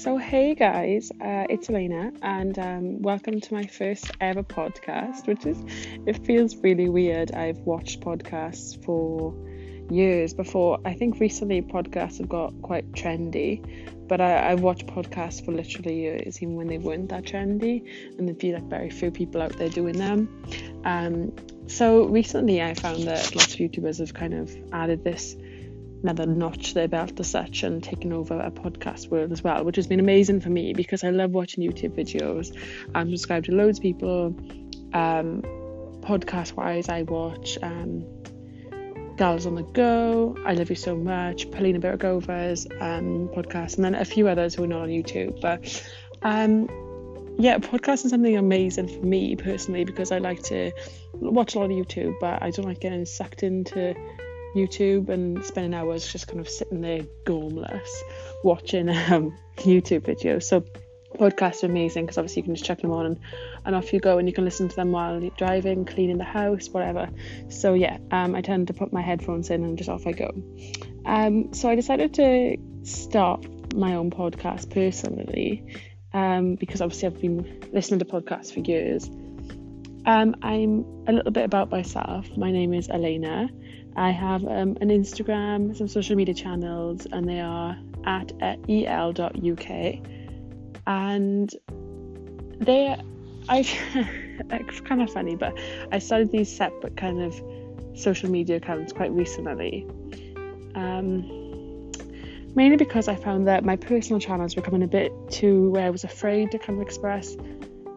So, hey guys, uh, it's Elena, and um, welcome to my first ever podcast. Which is, it feels really weird. I've watched podcasts for years before. I think recently podcasts have got quite trendy, but I, I've watched podcasts for literally years, even when they weren't that trendy, and there'd be like very few people out there doing them. Um, so recently, I found that lots of YouTubers have kind of added this another notch their belt as such and taken over a podcast world as well, which has been amazing for me because I love watching YouTube videos. I'm subscribed to loads of people. Um, podcast wise, I watch um, Gals on the Go, I Love You So Much, Polina Birigova's um, podcast, and then a few others who are not on YouTube. But um, yeah, podcast is something amazing for me personally because I like to watch a lot of YouTube, but I don't like getting sucked into YouTube and spending hours just kind of sitting there gormless watching um, YouTube videos. So podcasts are amazing because obviously you can just chuck them on and, and off you go and you can listen to them while you're driving, cleaning the house, whatever. So yeah, um, I tend to put my headphones in and just off I go. Um, so I decided to start my own podcast personally um, because obviously I've been listening to podcasts for years. Um, I'm a little bit about myself. My name is Elena. I have um, an Instagram, some social media channels, and they are at el.uk. And they, I, it's kind of funny, but I started these separate kind of social media accounts quite recently. Um, mainly because I found that my personal channels were becoming a bit too where I was afraid to kind of express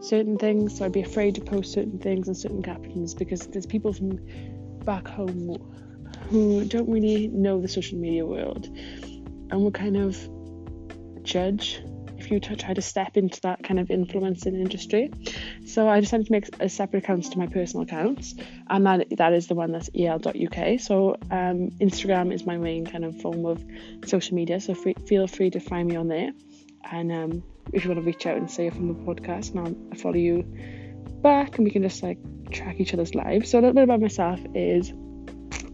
certain things. So I'd be afraid to post certain things and certain captions because there's people from back home who don't really know the social media world and will kind of judge if you t- try to step into that kind of influencing industry. So I decided to make a separate accounts to my personal accounts, and that that is the one that's el.uk. So um, Instagram is my main kind of form of social media. So free, feel free to find me on there, and um, if you want to reach out and say you're from the podcast, and I'll follow you back, and we can just like track each other's lives. So a little bit about myself is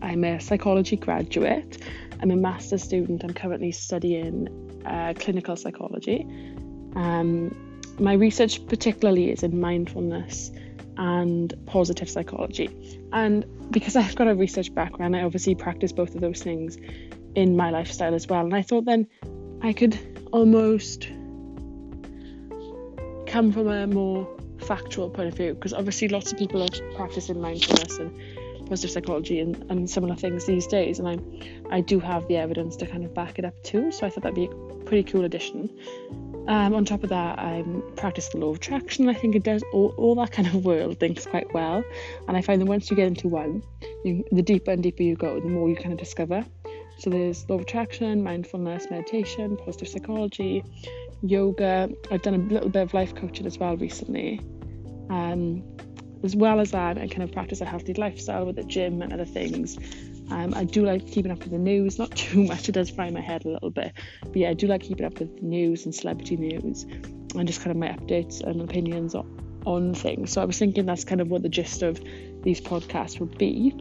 I'm a psychology graduate. I'm a master's student. I'm currently studying uh, clinical psychology. Um, my research, particularly, is in mindfulness and positive psychology. And because I've got a research background, I obviously practice both of those things in my lifestyle as well. And I thought then I could almost come from a more factual point of view because obviously lots of people are practicing mindfulness and positive psychology and, and similar things these days, and I I do have the evidence to kind of back it up too. So I thought that'd be a pretty cool addition. Um, on top of that, I practice the law of attraction. I think it does all, all that kind of world things quite well, and I find that once you get into one, you, the deeper and deeper you go, the more you kind of discover. So there's law of attraction, mindfulness, meditation, positive psychology, yoga. I've done a little bit of life coaching as well recently. Um, as well as that, I kind of practice a healthy lifestyle with the gym and other things. Um, I do like keeping up with the news, not too much, it does fry my head a little bit. But yeah, I do like keeping up with the news and celebrity news and just kind of my updates and opinions on, on things. So I was thinking that's kind of what the gist of these podcasts would be.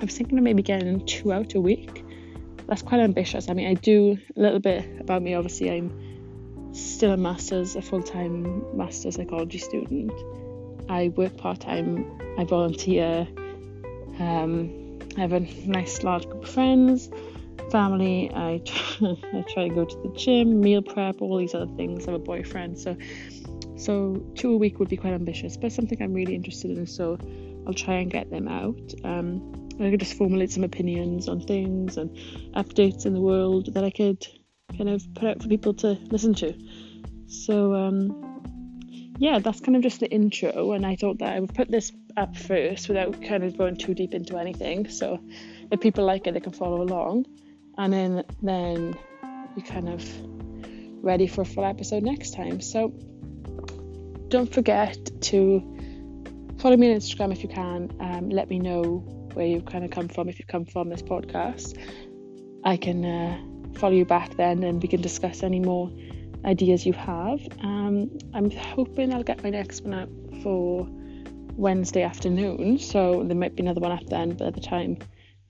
I was thinking of maybe getting two out a week. That's quite ambitious. I mean, I do a little bit about me. Obviously, I'm still a master's, a full time master's psychology student. I work part time, I volunteer, um, I have a nice large group of friends, family, I try, I try to go to the gym, meal prep, all these other things. I have a boyfriend, so so two a week would be quite ambitious, but something I'm really interested in, so I'll try and get them out. Um, I could just formulate some opinions on things and updates in the world that I could kind of put out for people to listen to. So um, yeah, that's kind of just the intro, and I thought that I would put this up first without kind of going too deep into anything. So if people like it, they can follow along, and then then you kind of ready for a full episode next time. So don't forget to follow me on Instagram if you can. Um, let me know where you've kind of come from if you come from this podcast. I can uh, follow you back then, and we can discuss any more ideas you have. Um, I'm hoping I'll get my next one out for Wednesday afternoon, so there might be another one up then by the time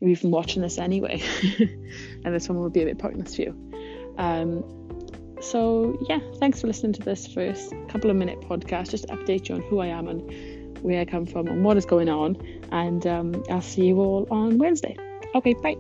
you're even watching this anyway, and this one will be a bit pointless for you. Um, so yeah, thanks for listening to this first couple of minute podcast. Just to update you on who I am and where I come from and what is going on. And um, I'll see you all on Wednesday. Okay, bye.